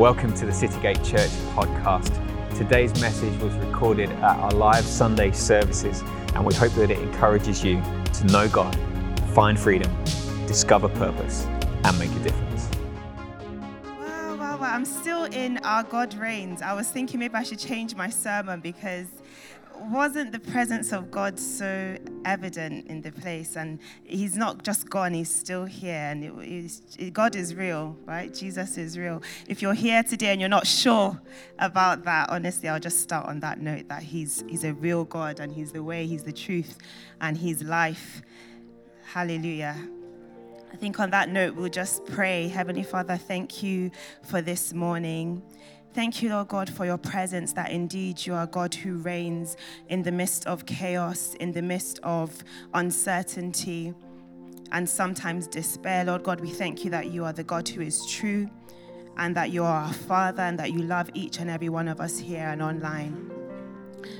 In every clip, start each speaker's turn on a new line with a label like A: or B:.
A: Welcome to the Citygate Church podcast. Today's message was recorded at our live Sunday services, and we hope that it encourages you to know God, find freedom, discover purpose, and make a difference.
B: Wow, wow, wow. I'm still in Our God Reigns. I was thinking maybe I should change my sermon because wasn't the presence of God so evident in the place? And He's not just gone, He's still here. And it, it, God is real, right? Jesus is real. If you're here today and you're not sure about that, honestly, I'll just start on that note that He's, he's a real God and He's the way, He's the truth, and He's life. Hallelujah. I think on that note, we'll just pray. Heavenly Father, thank you for this morning. Thank you, Lord God, for your presence, that indeed you are God who reigns in the midst of chaos, in the midst of uncertainty, and sometimes despair. Lord God, we thank you that you are the God who is true, and that you are our Father, and that you love each and every one of us here and online.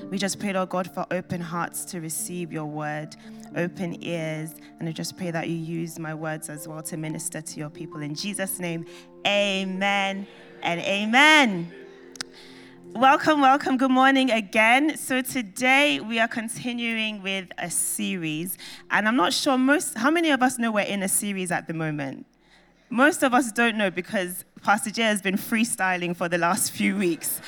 B: We just pray, Lord God, for open hearts to receive your word, open ears, and I just pray that you use my words as well to minister to your people. In Jesus' name, amen and amen. Welcome, welcome. Good morning again. So today we are continuing with a series, and I'm not sure most how many of us know we're in a series at the moment. Most of us don't know because Pastor Jay has been freestyling for the last few weeks.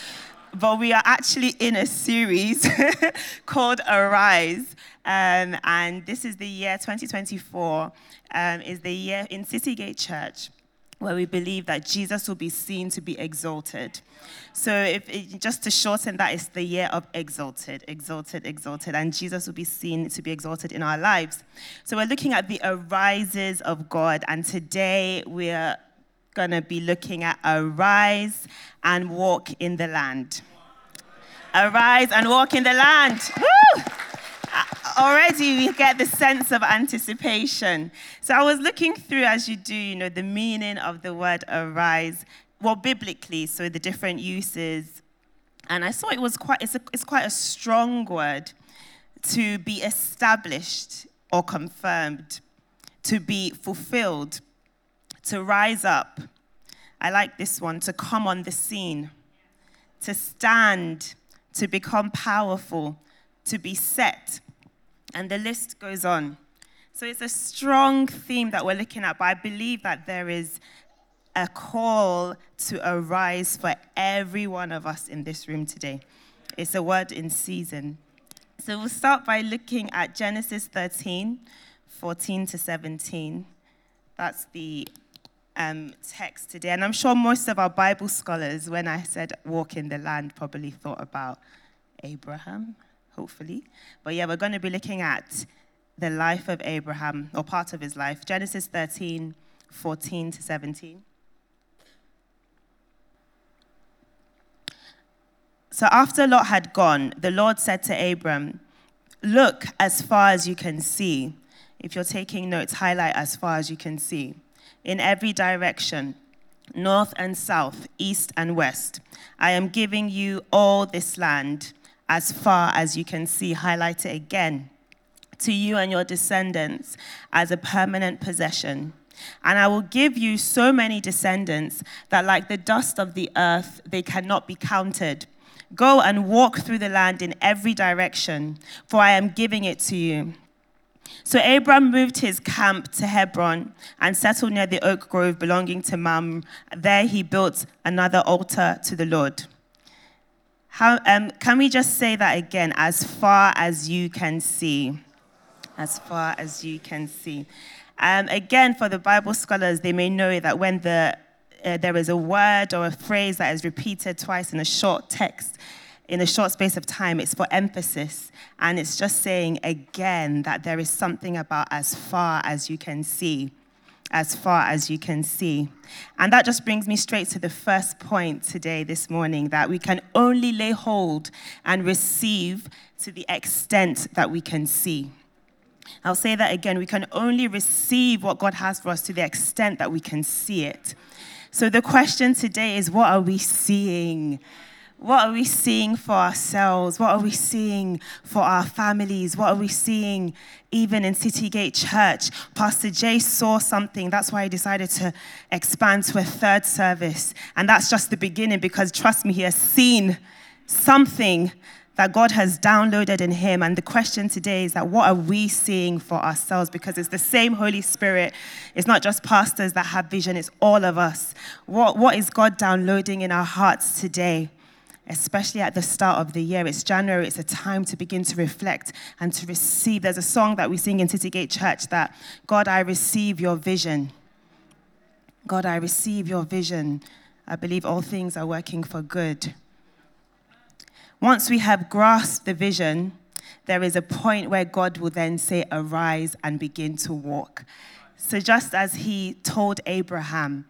B: But we are actually in a series called Arise. Um, and this is the year 2024, um, is the year in Citygate Church where we believe that Jesus will be seen to be exalted. So, if it, just to shorten that, it's the year of exalted, exalted, exalted, and Jesus will be seen to be exalted in our lives. So, we're looking at the arises of God, and today we're going to be looking at arise and walk in the land. Arise and walk in the land. Woo! Uh, already we get the sense of anticipation. So I was looking through, as you do, you know, the meaning of the word arise, well, biblically, so the different uses. And I saw it was quite, it's, a, it's quite a strong word to be established or confirmed, to be fulfilled, to rise up. I like this one, to come on the scene, to stand, to become powerful, to be set, and the list goes on. So it's a strong theme that we're looking at, but I believe that there is a call to arise for every one of us in this room today. It's a word in season. So we'll start by looking at Genesis 13, 14 to 17. That's the um, text today. And I'm sure most of our Bible scholars, when I said walk in the land, probably thought about Abraham, hopefully. But yeah, we're going to be looking at the life of Abraham, or part of his life, Genesis 13, 14 to 17. So after Lot had gone, the Lord said to Abram, Look as far as you can see. If you're taking notes, highlight as far as you can see. In every direction, north and south, east and west. I am giving you all this land as far as you can see, highlight it again, to you and your descendants as a permanent possession. And I will give you so many descendants that, like the dust of the earth, they cannot be counted. Go and walk through the land in every direction, for I am giving it to you. So Abram moved his camp to Hebron and settled near the oak grove belonging to Mamre. There he built another altar to the Lord. How, um, can we just say that again? As far as you can see. As far as you can see. Um, again, for the Bible scholars, they may know that when the, uh, there is a word or a phrase that is repeated twice in a short text, in a short space of time, it's for emphasis. And it's just saying again that there is something about as far as you can see as far as you can see. And that just brings me straight to the first point today, this morning, that we can only lay hold and receive to the extent that we can see. I'll say that again. We can only receive what God has for us to the extent that we can see it. So the question today is what are we seeing? What are we seeing for ourselves? What are we seeing for our families? What are we seeing even in Citygate Church? Pastor Jay saw something. That's why he decided to expand to a third service. And that's just the beginning because trust me, he has seen something that God has downloaded in him. And the question today is that what are we seeing for ourselves? Because it's the same Holy Spirit. It's not just pastors that have vision, it's all of us. What, what is God downloading in our hearts today? Especially at the start of the year. It's January, it's a time to begin to reflect and to receive. There's a song that we sing in Citygate Church that God, I receive your vision. God, I receive your vision. I believe all things are working for good. Once we have grasped the vision, there is a point where God will then say, Arise and begin to walk. So, just as he told Abraham,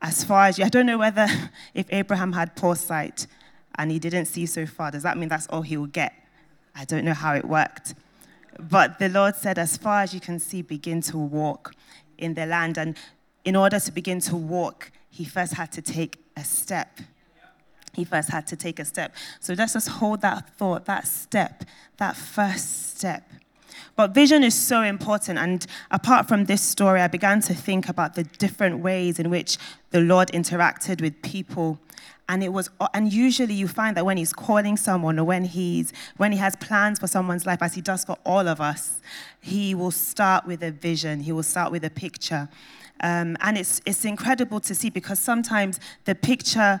B: as far as you, I don't know whether if Abraham had poor sight and he didn't see so far, does that mean that's all he will get? I don't know how it worked. But the Lord said, As far as you can see, begin to walk in the land. And in order to begin to walk, he first had to take a step he first had to take a step. So let's just hold that thought, that step, that first step. But vision is so important. And apart from this story, I began to think about the different ways in which the Lord interacted with people. And it was, and usually you find that when he's calling someone or when he's, when he has plans for someone's life, as he does for all of us, he will start with a vision. He will start with a picture. Um, and it's, it's incredible to see because sometimes the picture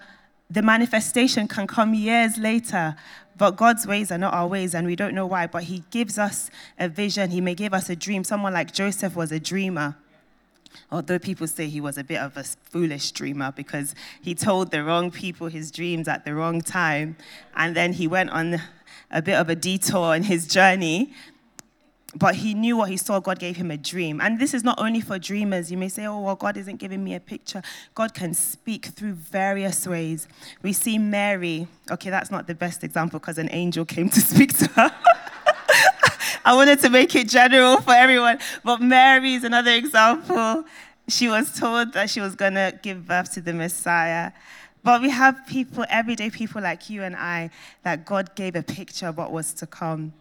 B: the manifestation can come years later, but God's ways are not our ways, and we don't know why. But He gives us a vision, He may give us a dream. Someone like Joseph was a dreamer. Although people say he was a bit of a foolish dreamer because he told the wrong people his dreams at the wrong time, and then he went on a bit of a detour in his journey but he knew what he saw. God gave him a dream. And this is not only for dreamers. You may say, oh, well, God isn't giving me a picture. God can speak through various ways. We see Mary. Okay, that's not the best example because an angel came to speak to her. I wanted to make it general for everyone. But Mary is another example. She was told that she was going to give birth to the Messiah. But we have people, everyday people like you and I, that God gave a picture of what was to come.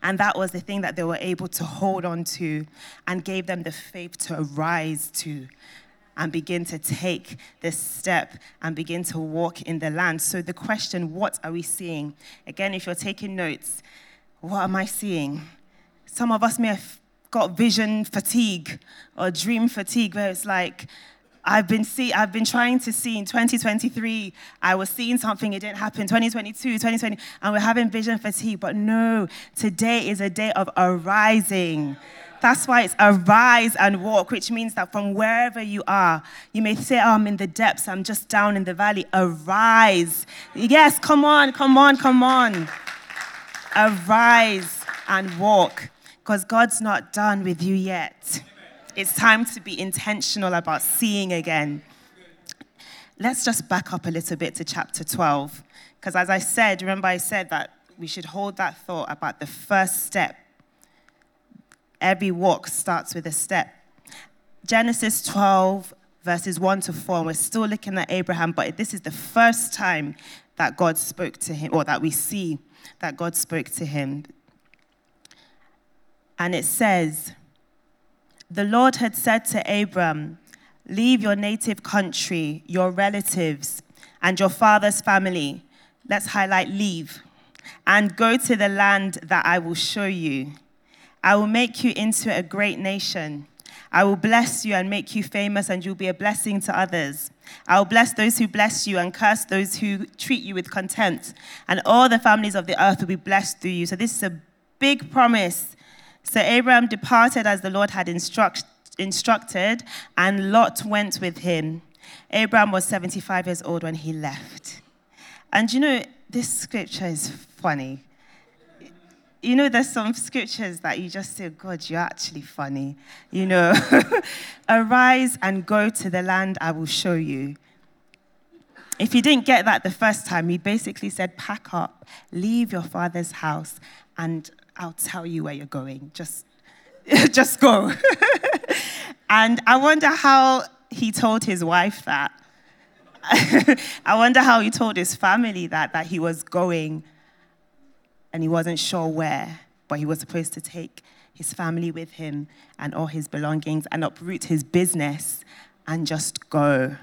B: And that was the thing that they were able to hold on to and gave them the faith to arise to and begin to take this step and begin to walk in the land. So, the question, what are we seeing? Again, if you're taking notes, what am I seeing? Some of us may have got vision fatigue or dream fatigue, where it's like, I've been see, I've been trying to see in 2023, I was seeing something, it didn't happen. 2022, 2020, and we're having vision fatigue. But no, today is a day of arising. That's why it's arise and walk, which means that from wherever you are, you may say, oh, I'm in the depths, I'm just down in the valley. Arise. Yes, come on, come on, come on. Arise and walk, because God's not done with you yet. It's time to be intentional about seeing again. Let's just back up a little bit to chapter 12. Because as I said, remember I said that we should hold that thought about the first step. Every walk starts with a step. Genesis 12, verses 1 to 4, we're still looking at Abraham, but this is the first time that God spoke to him, or that we see that God spoke to him. And it says, the Lord had said to Abram, Leave your native country, your relatives, and your father's family. Let's highlight leave. And go to the land that I will show you. I will make you into a great nation. I will bless you and make you famous, and you'll be a blessing to others. I will bless those who bless you and curse those who treat you with contempt. And all the families of the earth will be blessed through you. So, this is a big promise so Abraham departed as the Lord had instruct, instructed, and Lot went with him. Abraham was 75 years old when he left. And you know, this scripture is funny. You know, there's some scriptures that you just say, God, you're actually funny. You know, arise and go to the land I will show you. If you didn't get that the first time, he basically said, pack up, leave your father's house, and I'll tell you where you're going. Just, just go. and I wonder how he told his wife that. I wonder how he told his family that, that he was going and he wasn't sure where, but he was supposed to take his family with him and all his belongings and uproot his business and just go.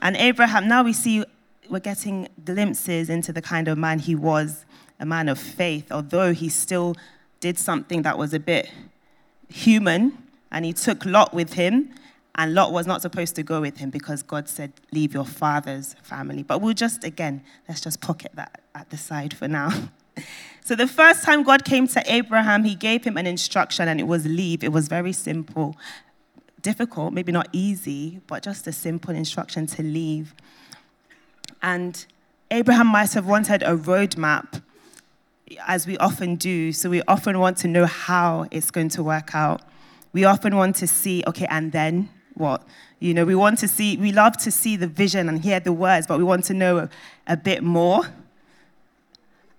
B: And Abraham, now we see we're getting glimpses into the kind of man he was, a man of faith, although he still did something that was a bit human, and he took Lot with him, and Lot was not supposed to go with him because God said, Leave your father's family. But we'll just, again, let's just pocket that at the side for now. so the first time God came to Abraham, he gave him an instruction, and it was leave. It was very simple difficult, maybe not easy, but just a simple instruction to leave. And Abraham might have wanted a roadmap, as we often do. So we often want to know how it's going to work out. We often want to see, okay, and then what? You know, we want to see, we love to see the vision and hear the words, but we want to know a, bit more.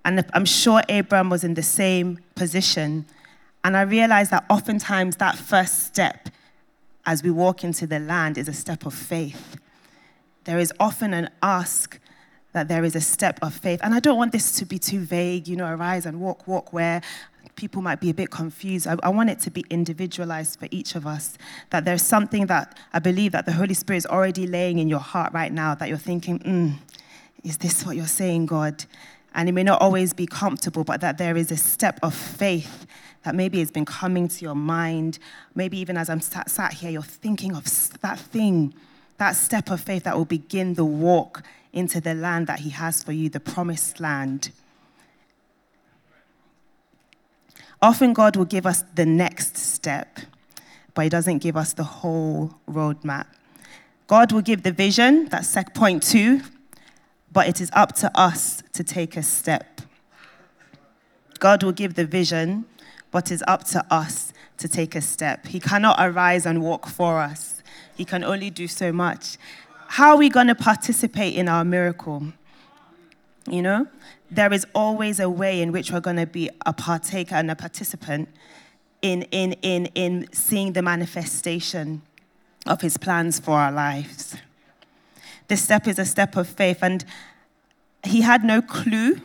B: And I'm sure Abraham was in the same position. And I realized that oftentimes that first step as we walk into the land is a step of faith. There is often an ask that there is a step of faith. And I don't want this to be too vague, you know, arise and walk, walk where people might be a bit confused. I, I, want it to be individualized for each of us. That there's something that I believe that the Holy Spirit is already laying in your heart right now that you're thinking, mm, is this what you're saying, God? And it may not always be comfortable, but that there is a step of faith that maybe has been coming to your mind. Maybe even as I'm sat, sat here, you're thinking of that thing, that step of faith that will begin the walk into the land that He has for you, the promised land. Often God will give us the next step, but He doesn't give us the whole roadmap. God will give the vision, that's point two, but it is up to us to take a step. God will give the vision, but it's up to us to take a step. He cannot arise and walk for us, He can only do so much. How are we going to participate in our miracle? You know, there is always a way in which we're going to be a partaker and a participant in, in, in, in seeing the manifestation of his plans for our lives. This step is a step of faith, and he had no clue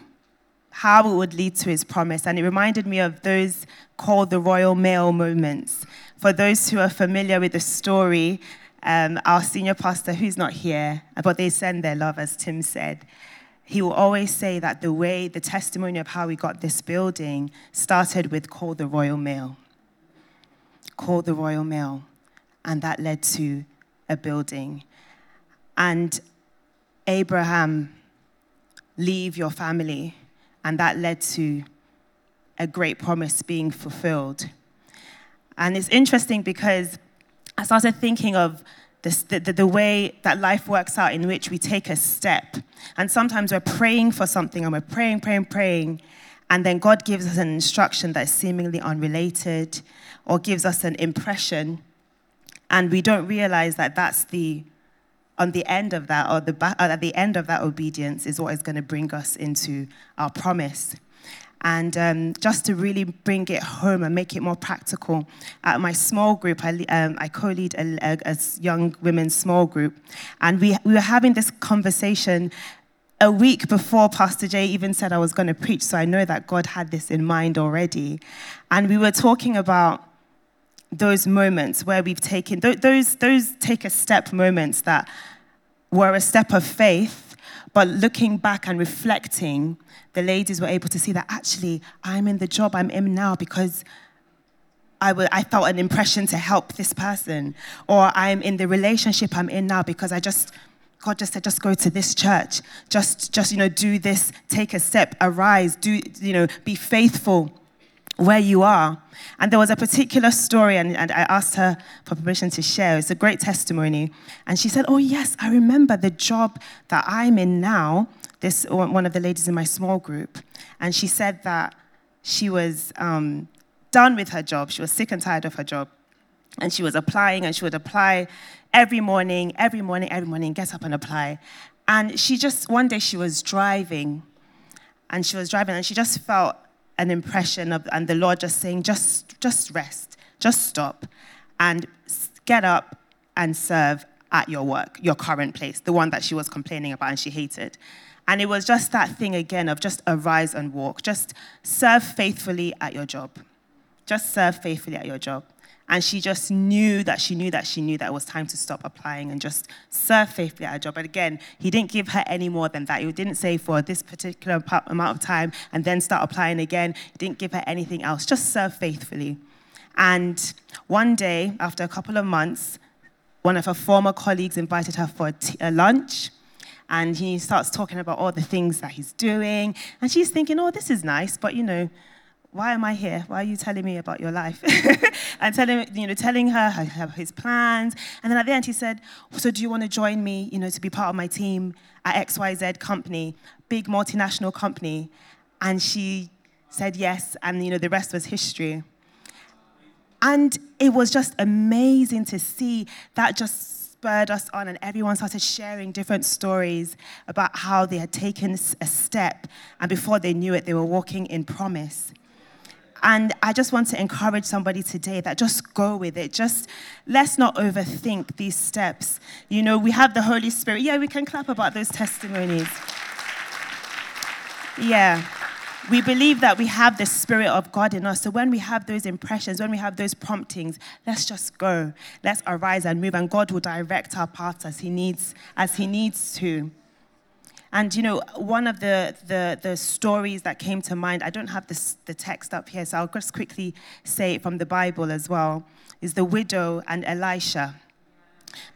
B: how it would lead to his promise. And it reminded me of those called the Royal Mail moments. For those who are familiar with the story, um, our senior pastor, who's not here, but they send their love, as Tim said, he will always say that the way, the testimony of how we got this building started with call the Royal Mail. Call the Royal Mail. And that led to a building. And Abraham, leave your family and that led to a great promise being fulfilled. And it's interesting because I started thinking of this, the, the, way that life works out in which we take a step. And sometimes we're praying for something and we're praying, praying, praying. And then God gives us an instruction that is seemingly unrelated or gives us an impression. And we don't realize that that's the on the end of that, or the uh, at the end of that obedience, is what is going to bring us into our promise. And um, just to really bring it home and make it more practical, at my small group, I, um, I co lead a, a, a, young women's small group. And we, we were having this conversation a week before Pastor Jay even said I was going to preach. So I know that God had this in mind already. And we were talking about those moments where we've taken those those take a step moments that were a step of faith but looking back and reflecting the ladies were able to see that actually i'm in the job i'm in now because I, w- I felt an impression to help this person or i'm in the relationship i'm in now because i just god just said just go to this church. Just just you know do this take a step arise do you know be faithful where you are. And there was a particular story, and, and I asked her for permission to share. It's a great testimony. And she said, Oh, yes, I remember the job that I'm in now. This one of the ladies in my small group. And she said that she was um, done with her job. She was sick and tired of her job. And she was applying, and she would apply every morning, every morning, every morning, get up and apply. And she just, one day she was driving, and she was driving, and she just felt an impression of, and the Lord just saying, just, just rest, just stop, and get up and serve. at your work, your current place, the one that she was complaining about and she hated. And it was just that thing again of just arise and walk. Just serve faithfully at your job. Just serve faithfully at your job. And she just knew that she knew that she knew that it was time to stop applying and just serve faithfully at her job. But again, he didn't give her any more than that. He didn't say for this particular amount of time and then start applying again. He didn't give her anything else. Just serve faithfully. And one day, after a couple of months, one of her former colleagues invited her for a, t- a lunch and he starts talking about all the things that he's doing. And she's thinking, oh, this is nice, but you know, why am I here? Why are you telling me about your life? and telling, you know, telling her his plans. And then at the end, he said, so do you want to join me, you know, to be part of my team at XYZ company, big multinational company? And she said yes, and you know, the rest was history. And it was just amazing to see that just spurred us on, and everyone started sharing different stories about how they had taken a step, and before they knew it, they were walking in promise. And I just want to encourage somebody today that just go with it. Just let's not overthink these steps. You know, we have the Holy Spirit. Yeah, we can clap about those testimonies. Yeah we believe that we have the Spirit of God in us. So when we have those impressions, when we have those promptings, let's just go. Let's arise and move, and God will direct our paths as He needs, as He needs to. And you know, one of the, the, the stories that came to mind, I don't have this, the text up here, so I'll just quickly say it from the Bible as well, is the widow and Elisha.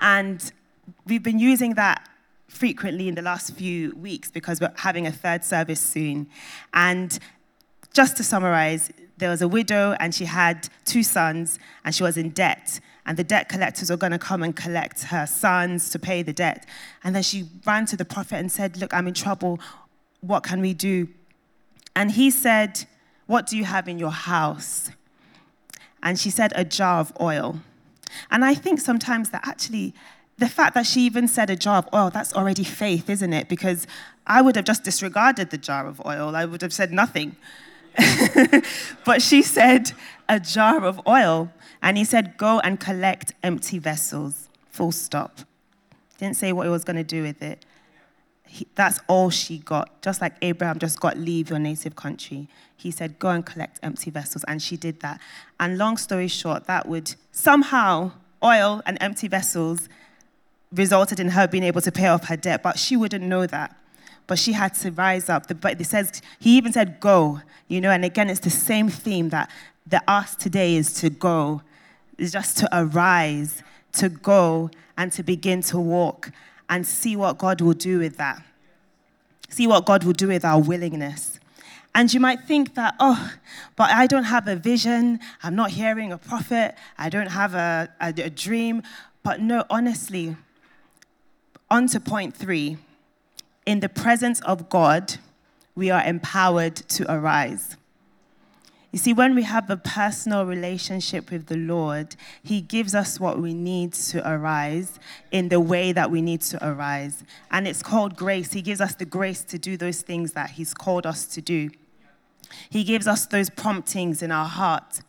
B: And we've been using that frequently in the last few weeks because we're having a third service soon. And just to summarize, there was a widow and she had two sons and she was in debt. And the debt collectors were going to come and collect her sons to pay the debt. And then she ran to the prophet and said, Look, I'm in trouble. What can we do? And he said, What do you have in your house? And she said, A jar of oil. And I think sometimes that actually the fact that she even said a jar of oil, that's already faith, isn't it? Because I would have just disregarded the jar of oil, I would have said nothing. but she said a jar of oil. And he said, Go and collect empty vessels. Full stop. Didn't say what he was going to do with it. He, that's all she got. Just like Abraham just got leave your native country. He said, Go and collect empty vessels. And she did that. And long story short, that would somehow, oil and empty vessels resulted in her being able to pay off her debt, but she wouldn't know that. But she had to rise up. But it says, he even said, go, you know, and again, it's the same theme that the ask today is to go, is just to arise, to go, and to begin to walk and see what God will do with that. See what God will do with our willingness. And you might think that, oh, but I don't have a vision. I'm not hearing a prophet. I don't have a, a, a dream. But no, honestly, on to point three. In the presence of God, we are empowered to arise. You see, when we have a personal relationship with the Lord, He gives us what we need to arise in the way that we need to arise. And it's called grace. He gives us the grace to do those things that He's called us to do. He gives us those promptings in our heart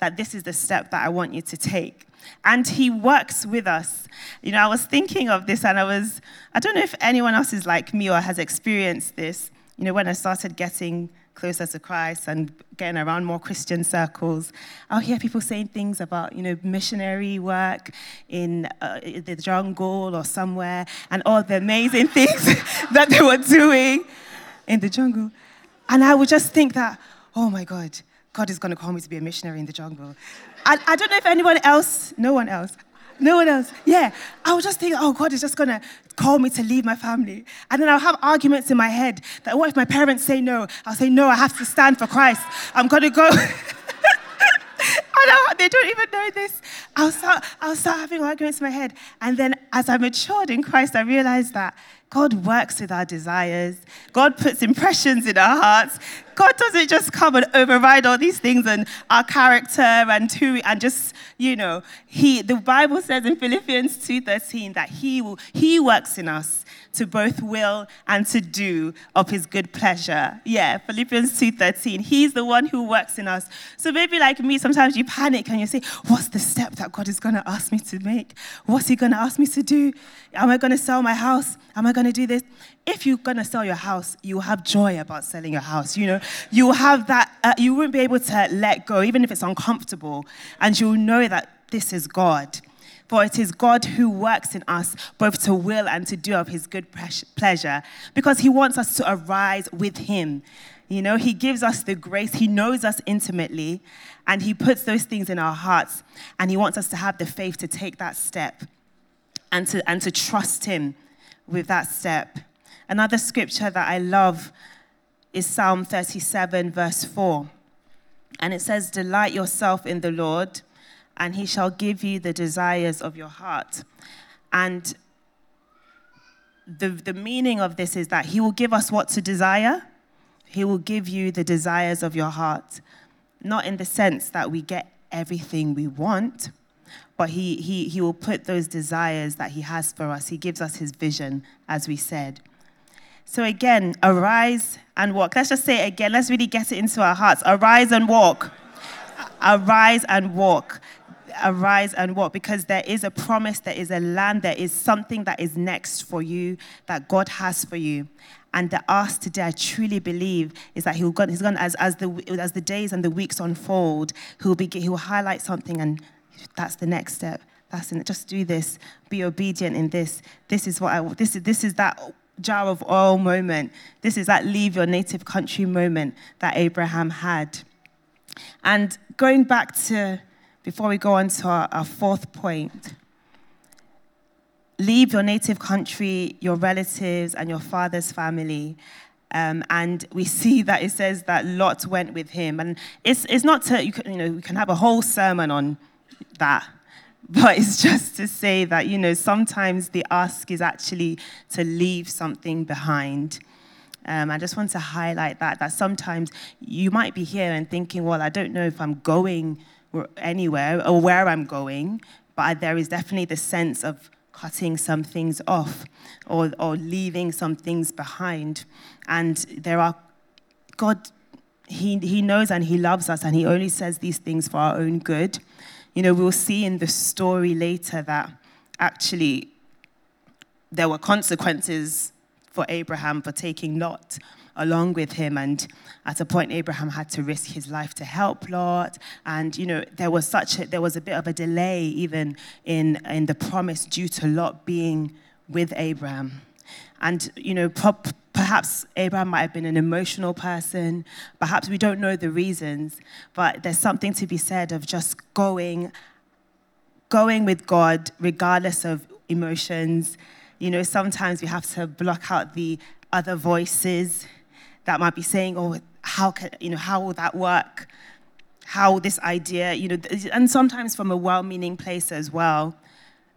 B: that this is the step that I want you to take and he works with us. You know, I was thinking of this and I was, I don't know if anyone else is like me or has experienced this. You know, when I started getting closer to Christ and getting around more Christian circles, I'll hear people saying things about, you know, missionary work in, uh, the jungle or somewhere and all the amazing things that they were doing in the jungle. And I would just think that, oh my God, God is going to call me to be a missionary in the jungle. I, I don't know if anyone else, no one else, no one else. Yeah. I was just thinking, oh, God is just going to call me to leave my family. And then I'll have arguments in my head that what if my parents say no? I'll say, no, I have to stand for Christ. I'm going to go. I do they don't even know this. I'll start, I'll start having arguments in my head. And then as I matured in Christ, I realized that God works with our desires. God puts impressions in our hearts. God doesn't just come and override all these things and our character and who and just, you know, he the Bible says in Philippians 2:13 that he will he works in us to both will and to do of his good pleasure. Yeah, Philippians 2:13. He's the one who works in us. So maybe like me, sometimes you panic and you say, What's the step that God is gonna ask me to make? What's he gonna ask me to do? Am I gonna sell my house? Am I gonna do this? If you're gonna sell your house, you will have joy about selling your house. You know, you will have that, uh, you won't be able to let go, even if it's uncomfortable, and you'll know that this is God. For it is God who works in us both to will and to do of his good pleasure, because he wants us to arise with him. You know, he gives us the grace, he knows us intimately, and he puts those things in our hearts, and he wants us to have the faith to take that step and to, and to trust him with that step. Another scripture that I love is Psalm 37, verse 4. And it says, Delight yourself in the Lord and he shall give you the desires of your heart. And the, the meaning of this is that he will give us what to desire, he will give you the desires of your heart. Not in the sense that we get everything we want, but he, he, he will put those desires that he has for us. He gives us his vision, as we said. So, again, arise and walk. Let's just say it again. Let's really get it into our hearts. Arise and walk. Arise and walk arise and walk because there is a promise, there is a land, there is something that is next for you that God has for you. And the ask today, I truly believe, is that he'll he's going as, as, the, as the days and the weeks unfold, he'll, be, he'll highlight something and that's the next step. That's in, just do this. Be obedient in this. This is what I. This is this is that jar of oil moment. This is that leave your native country moment that Abraham had. And going back to before we go on to our, our fourth point, leave your native country, your relatives, and your father's family. Um, and we see that it says that Lot went with him. And it's, it's not to, you, can, you know, we can have a whole sermon on that. But it's just to say that, you know, sometimes the ask is actually to leave something behind. Um, I just want to highlight that, that sometimes you might be here and thinking, well, I don't know if I'm going anywhere or where I'm going, but there is definitely the sense of cutting some things off or, or leaving some things behind. And there are, God, he, he knows and He loves us, and He only says these things for our own good. You know, we'll see in the story later that actually there were consequences for Abraham for taking Lot along with him. And at a point, Abraham had to risk his life to help Lot. And, you know, there was such a, there was a bit of a delay even in, in the promise due to Lot being with Abraham. And, you know, perhaps Abraham might have been an emotional person. Perhaps we don't know the reasons. But there's something to be said of just going, going with God regardless of emotions. You know, sometimes we have to block out the other voices that might be saying, oh, how can, you know, how will that work? How this idea, you know, and sometimes from a well-meaning place as well.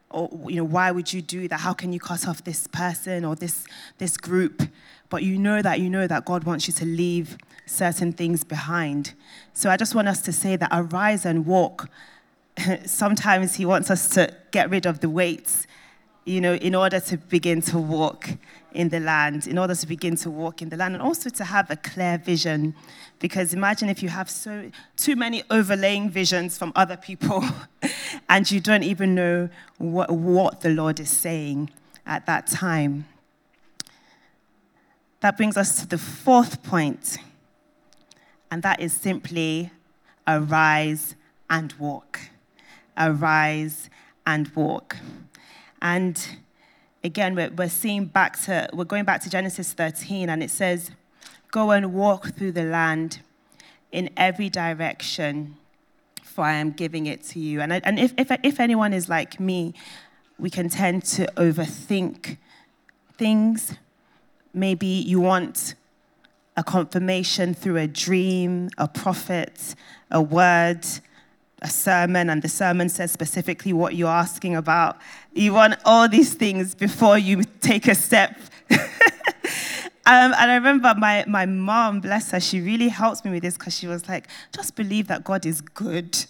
B: Or, you know, why would you do that? How can you cut off this person or this, this group? But you know that you know that God wants you to leave certain things behind. So I just want us to say that arise and walk. Sometimes He wants us to get rid of the weights, you know, in order to begin to walk in the land in order to begin to walk in the land and also to have a clear vision. Because imagine if you have so too many overlaying visions from other people and you don't even know what, what the Lord is saying at that time. That brings us to the fourth point, and that is simply arise and walk. Arise and walk. And again, we're, we're seeing back to, we're going back to Genesis 13, and it says, Go and walk through the land in every direction, for I am giving it to you. And, I, and if, if, if anyone is like me, we can tend to overthink things. Maybe you want a confirmation through a dream, a prophet, a word, a sermon and the sermon says specifically what you're asking about. You want all these things before you take a step Um, and I remember my, my mom, bless her, she really helped me with this because she was like, just believe that God is good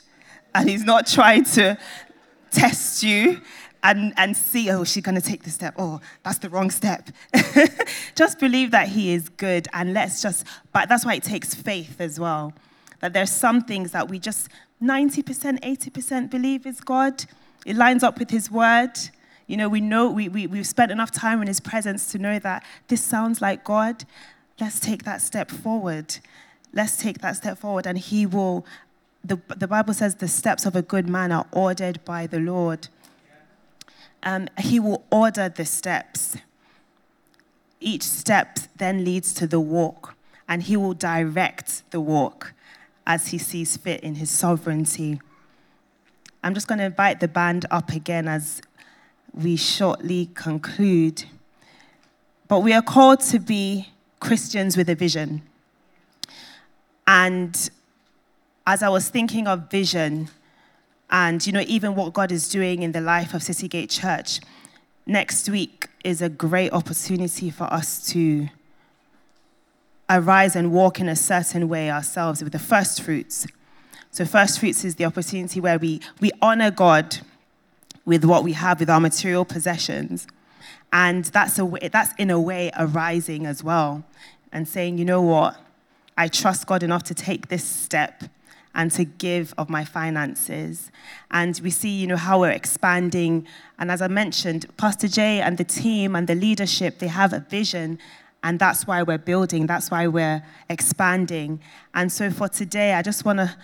B: and He's not trying to test you and, and see, oh, she's going to take the step. Oh, that's the wrong step. just believe that He is good and let's just, but that's why it takes faith as well. That there's some things that we just 90%, 80% believe is God. It lines up with His word. You know, we know we, we, we've spent enough time in His presence to know that this sounds like God. Let's take that step forward. Let's take that step forward, and He will. The, the Bible says the steps of a good man are ordered by the Lord. Um, he will order the steps. Each step then leads to the walk, and He will direct the walk as He sees fit in His sovereignty. I'm just going to invite the band up again as we shortly conclude. But we are called to be Christians with a vision. And as I was thinking of vision, and you know, even what God is doing in the life of Citygate Church, next week is a great opportunity for us to arise and walk in a certain way ourselves with the first fruits. So, first fruits is the opportunity where we, we honor God with what we have, with our material possessions. And that's, a that's in a way arising as well and saying, you know what, I trust God enough to take this step and to give of my finances. And we see, you know, how we're expanding. And as I mentioned, Pastor Jay and the team and the leadership, they have a vision. And that's why we're building, that's why we're expanding. And so for today, I just want to,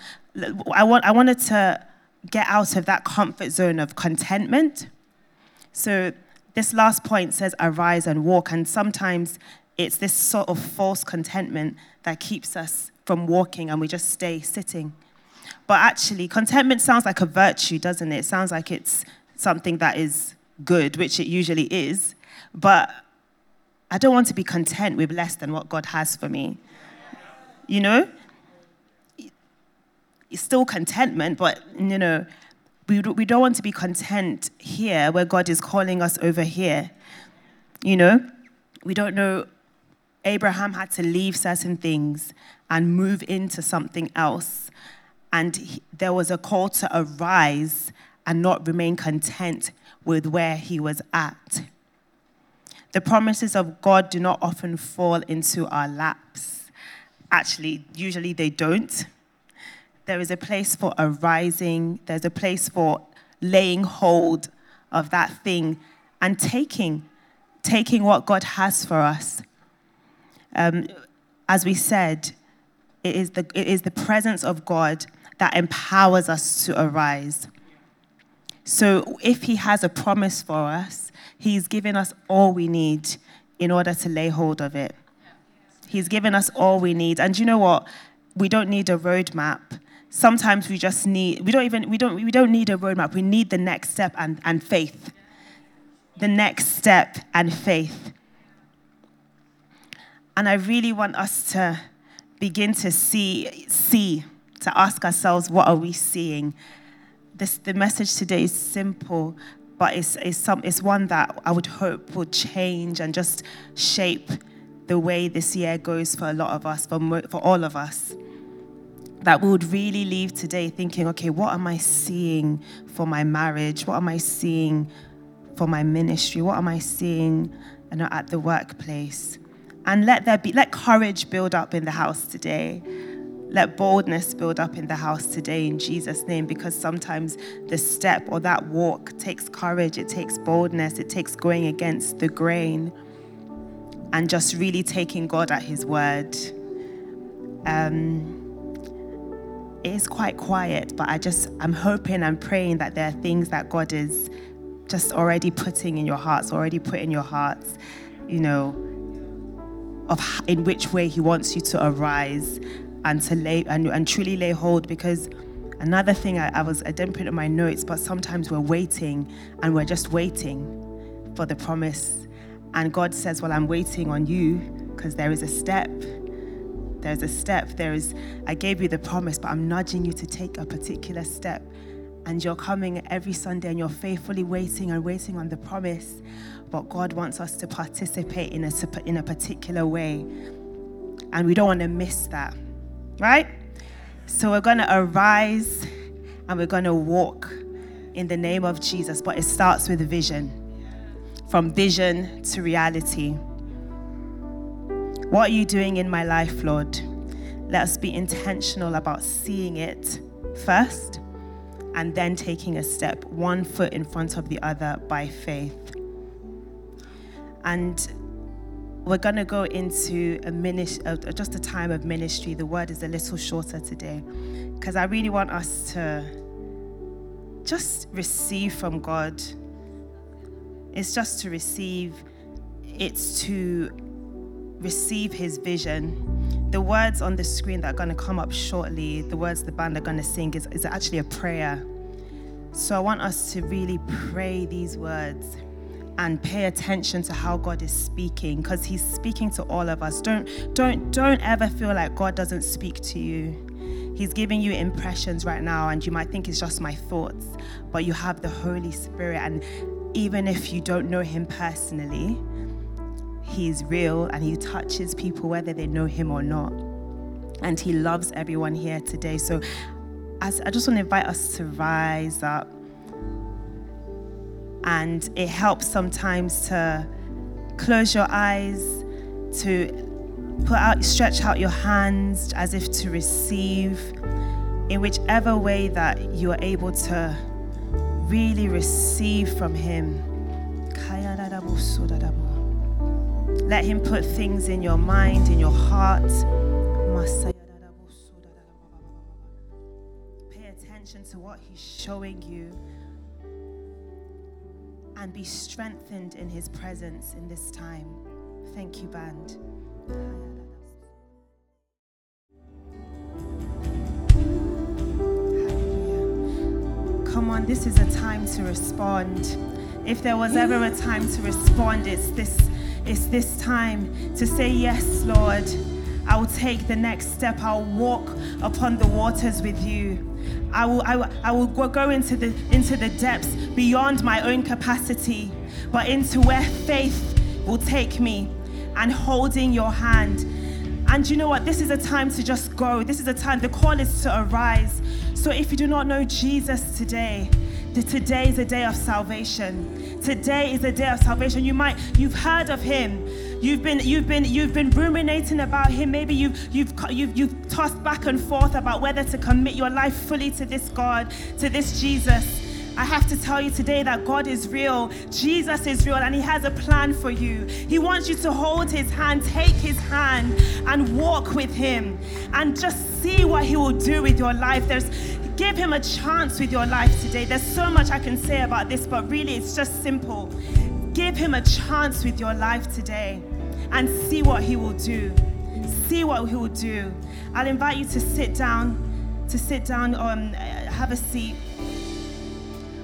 B: I, want, I wanted to get out of that comfort zone of contentment. So, this last point says, arise and walk. And sometimes it's this sort of false contentment that keeps us from walking and we just stay sitting. But actually, contentment sounds like a virtue, doesn't it? It sounds like it's something that is good, which it usually is. But I don't want to be content with less than what God has for me. You know? Still contentment, but you know, we, we don't want to be content here where God is calling us over here. You know, we don't know. Abraham had to leave certain things and move into something else. And he, there was a call to arise and not remain content with where he was at. The promises of God do not often fall into our laps. Actually, usually they don't there is a place for arising, there's a place for laying hold of that thing and taking, taking what God has for us. Um, as we said, it is, the, it is the presence of God that empowers us to arise. So if He has a promise for us, He's given us all we need in order to lay hold of it. He's given us all we need. And you know what? We don't need a roadmap sometimes we just need we don't even we don't we don't need a roadmap. We need the next step and, and faith. The next step and faith. And i really want us to begin to see see to ask ourselves what are we seeing? This the message today is simple but it's, it's, some, it's one that i would hope will change and just shape the way this year goes for a lot of us for, for all of us that we would really leave today thinking, okay, what am I seeing for my marriage? What am I seeing for my ministry? What am I seeing you know, at the workplace? And let there be let courage build up in the house today. Let boldness build up in the house today in Jesus' name, because sometimes the step or that walk takes courage, it takes boldness, it takes going against the grain and just really taking God at His word. Um, it is quite quiet, but I just, I'm hoping and praying that there are things that God is just already putting in your hearts, already put in your hearts, you know, of in which way He wants you to arise and to lay and, and truly lay hold. Because another thing I, I was, I didn't put in my notes, but sometimes we're waiting and we're just waiting for the promise. And God says, Well, I'm waiting on you because there is a step there's a step. There is, I gave you the promise, but I'm nudging you to take a particular step. and you're coming every Sunday and you're faithfully waiting and waiting on the promise, but God wants us to participate in a, in a particular way. And we don't want to miss that, right? So we're going to arise and we're going to walk in the name of Jesus, but it starts with vision. From vision to reality. What are you doing in my life, Lord? Let us be intentional about seeing it first and then taking a step, one foot in front of the other by faith. And we're going to go into a ministry, uh, just a time of ministry. The word is a little shorter today because I really want us to just receive from God. It's just to receive, it's to receive His vision. The words on the screen that are going to come up shortly, the words the band are going to sing, is, is actually a prayer. So I want us to really pray these words and pay attention to how God is speaking because he's speaking to all of us. Don't don't don't ever feel like God doesn't speak to you. He's giving you impressions right now and you might think it's just my thoughts, but you have the Holy Spirit and even if you don't know him personally, he's real and he touches people whether they know him or not. And he loves everyone here today. So as I just want to invite us to rise up and it helps sometimes to close your eyes, to put out, stretch out your hands as if to receive, in whichever way that you are able to really receive from Him. Let Him put things in your mind, in your heart. Pay attention to what He's showing you and be strengthened in his presence in this time. Thank you, band. Come on, this is a time to respond. If there was ever a time to respond, it's this, it's this time to say, Yes, Lord. I will take the next step. I'll walk upon the waters with you. I will, I will, I will go into the, into the depths beyond my own capacity, but into where faith will take me and holding your hand. And you know what? This is a time to just go. This is a time, the call is to arise. So if you do not know Jesus today, today is a day of salvation. Today is a day of salvation. You might, you've heard of him. You've been, you've been, you've been ruminating about him. Maybe you've, you've, you've, you've tossed back and forth about whether to commit your life fully to this God, to this Jesus. I have to tell you today that God is real, Jesus is real, and He has a plan for you. He wants you to hold His hand, take His hand, and walk with Him, and just see what He will do with your life. There's give Him a chance with your life today. There's so much I can say about this, but really it's just simple. Give Him a chance with your life today and see what He will do. See what He will do. I'll invite you to sit down, to sit down, um, have a seat.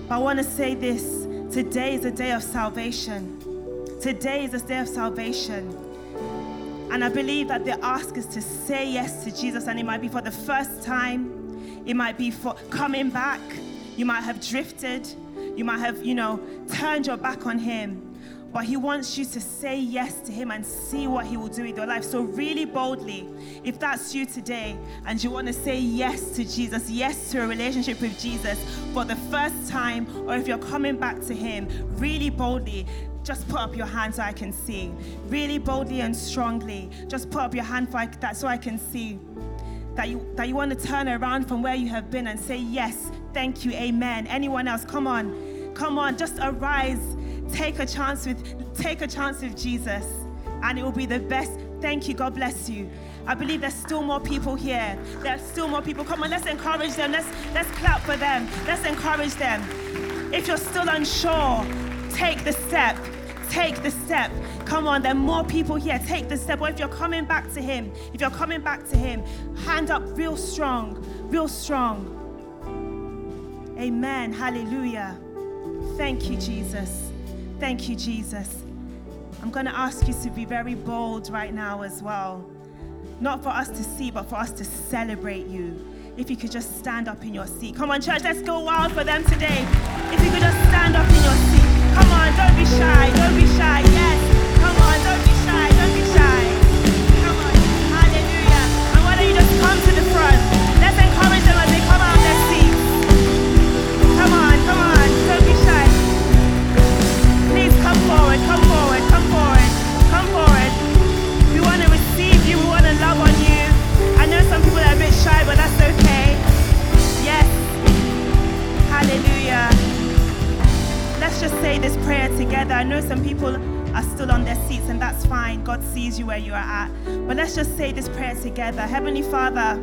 B: But I want to say this today is a day of salvation. Today is a day of salvation. And I believe that the ask is to say yes to Jesus, and it might be for the first time, it might be for coming back. You might have drifted, you might have, you know, turned your back on Him but He wants you to say yes to Him and see what He will do with your life. So, really boldly, if that's you today and you want to say yes to Jesus, yes to a relationship with Jesus for the first time, or if you're coming back to Him, really boldly, just put up your hand so I can see. Really boldly and strongly, just put up your hand for that so I can see. That you, that you want to turn around from where you have been and say, Yes, thank you, amen. Anyone else? Come on, come on, just arise Take a chance with take a chance with Jesus and it will be the best. Thank you. God bless you. I believe there's still more people here. There's still more people. Come on, let's encourage them. Let's let's clap for them. Let's encourage them. If you're still unsure, take the step. Take the step. Come on, there are more people here. Take the step. Or if you're coming back to Him, if you're coming back to Him, hand up real strong, real strong. Amen. Hallelujah. Thank you, Jesus. Thank you, Jesus. I'm going to ask you to be very bold right now as well. Not for us to see, but for us to celebrate you. if you could just stand up in your seat. Come on, church, let's go wild for them today. If you could just stand up in your seat. Come on, don't be shy, don't be shy. Yes, come on, don't be shy, don't be shy. Come on, hallelujah. And why don't you just come to the front? Let's just say this prayer together. I know some people are still on their seats, and that's fine. God sees you where you are at. But let's just say this prayer together. Heavenly Father,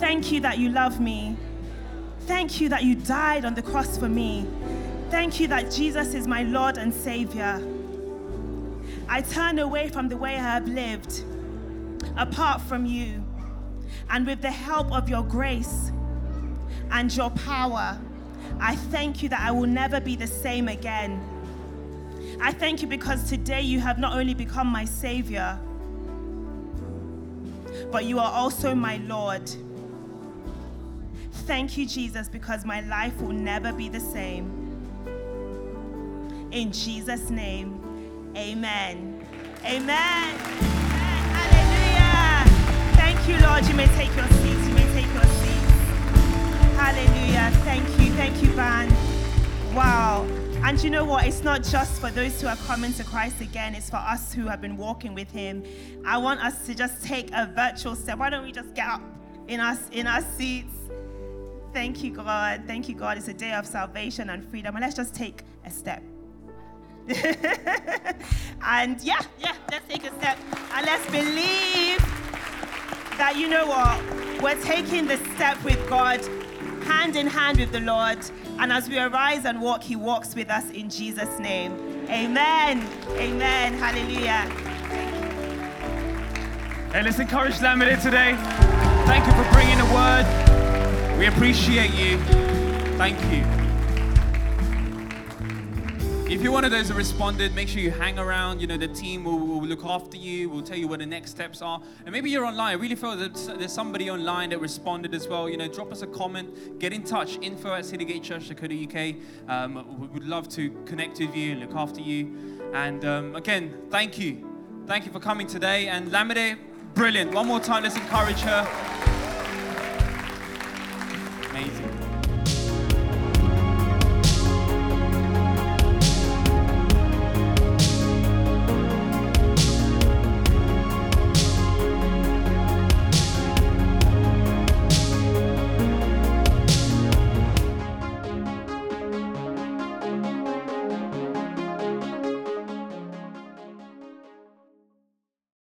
B: thank you that you love me. Thank you that you died on the cross for me. Thank you that Jesus is my Lord and Savior. I turn away from the way I have lived apart from you. And with the help of your grace and your power, I thank you that I will never be the same again. I thank you because today you have not only become my Savior, but you are also my Lord. Thank you, Jesus, because my life will never be the same. In Jesus' name, amen. Amen. Hallelujah. Thank you, Lord. You may take your seats. Hallelujah. Thank you. Thank you, Van. Wow. And you know what? It's not just for those who are coming to Christ again, it's for us who have been walking with Him. I want us to just take a virtual step. Why don't we just get up in us in our seats? Thank you, God. Thank you, God. It's a day of salvation and freedom. And let's just take a step. and yeah, yeah, let's take a step. And let's believe that you know what? We're taking the step with God, hand in hand with the Lord. And as we arise and walk, He walks with us in Jesus' name. Amen. Amen. Hallelujah.
C: Hey, let's encourage Lamide today. Thank you for bringing the word. We appreciate you. Thank you. If you're one of those that responded, make sure you hang around. You know, the team will, will look after you, We'll tell you what the next steps are. And maybe you're online. I really feel that there's somebody online that responded as well. You know, drop us a comment, get in touch, info at citygatechurch.co.uk. Um, we would love to connect with you and look after you. And um, again, thank you. Thank you for coming today. And Lamide, brilliant. One more time, let's encourage her. Amazing.